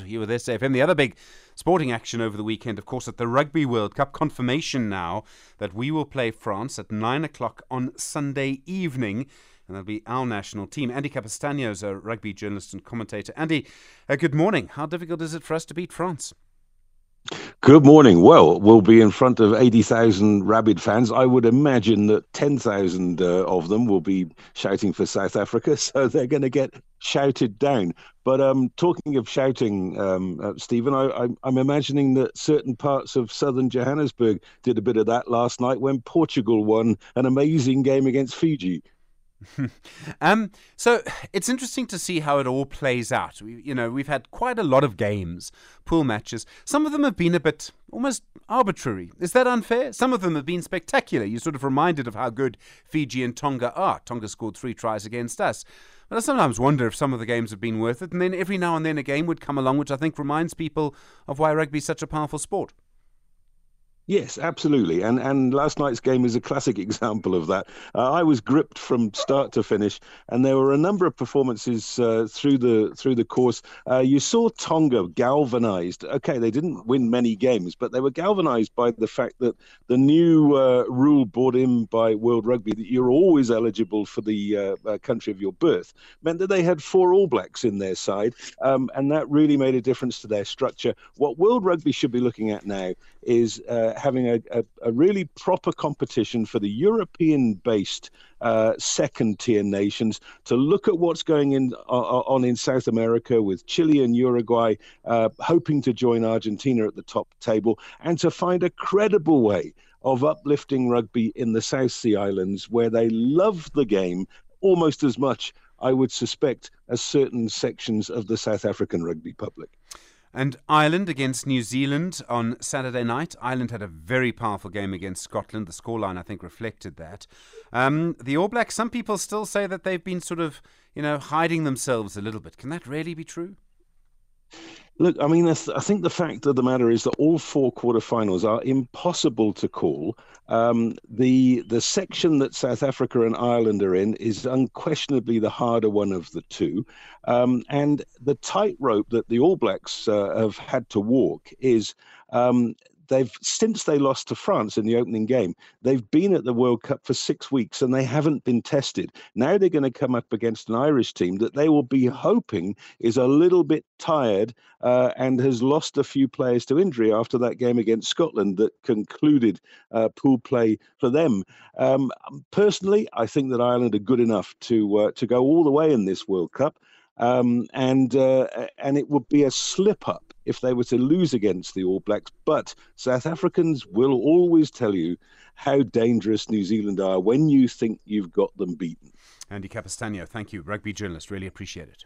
here with SAFM. The other big sporting action over the weekend, of course, at the Rugby World Cup. Confirmation now that we will play France at 9 o'clock on Sunday evening. And that'll be our national team. Andy Capostagno is a rugby journalist and commentator. Andy, uh, good morning. How difficult is it for us to beat France? Good morning. Well, we'll be in front of 80,000 rabid fans. I would imagine that 10,000 uh, of them will be shouting for South Africa, so they're going to get shouted down. But um, talking of shouting, um, uh, Stephen, I, am imagining that certain parts of southern Johannesburg did a bit of that last night when Portugal won an amazing game against Fiji. um, so it's interesting to see how it all plays out. We, you know, we've had quite a lot of games, pool matches. Some of them have been a bit almost arbitrary. Is that unfair? Some of them have been spectacular. You're sort of reminded of how good Fiji and Tonga are. Tonga scored three tries against us. But I sometimes wonder if some of the games have been worth it. And then every now and then a game would come along, which I think reminds people of why rugby is such a powerful sport. Yes, absolutely. And and last night's game is a classic example of that. Uh, I was gripped from start to finish, and there were a number of performances uh, through the through the course. Uh, you saw Tonga galvanized. Okay, they didn't win many games, but they were galvanized by the fact that the new uh, rule brought in by World Rugby that you're always eligible for the uh, uh, country of your birth meant that they had four All Blacks in their side, um, and that really made a difference to their structure. What World Rugby should be looking at now is having a, a, a, really proper competition for the European based uh, second tier nations to look at what's going in, uh, on in South America with Chile and Uruguay uh, hoping to join Argentina at the top table and to find a credible way of uplifting rugby in the South Sea Islands where they love the game almost as much, I would suspect, as certain sections of the South African rugby public. And Ireland against New Zealand on Saturday night. Ireland had a very powerful game against Scotland. The scoreline, I think, reflected that. Um, the All Blacks, some people still say that they've been sort of, you know, hiding themselves a little bit. Can that really be true? Look, I mean, I think the fact of the matter is that all four quarterfinals are impossible to call. Um, the the section that South Africa and Ireland are in is unquestionably the harder one of the two, um, and the tightrope that the All Blacks uh, have had to walk is um, they've since they lost to France in the opening game, they've been at the World Cup for six weeks and they haven't been tested. Now they're going to come up against an Irish team that they will be hoping is a little bit tired uh, and has lost a few players to injury after that game against Scotland that concluded uh, pool play for them. Um, personally, I think that Ireland are good enough to uh, to go all the way in this World Cup. Um, and uh, and it would be a slip up if they were to lose against the All Blacks. But South Africans will always tell you how dangerous New Zealand are when you think you've got them beaten. Andy Capostagno, thank you, rugby journalist. Really appreciate it.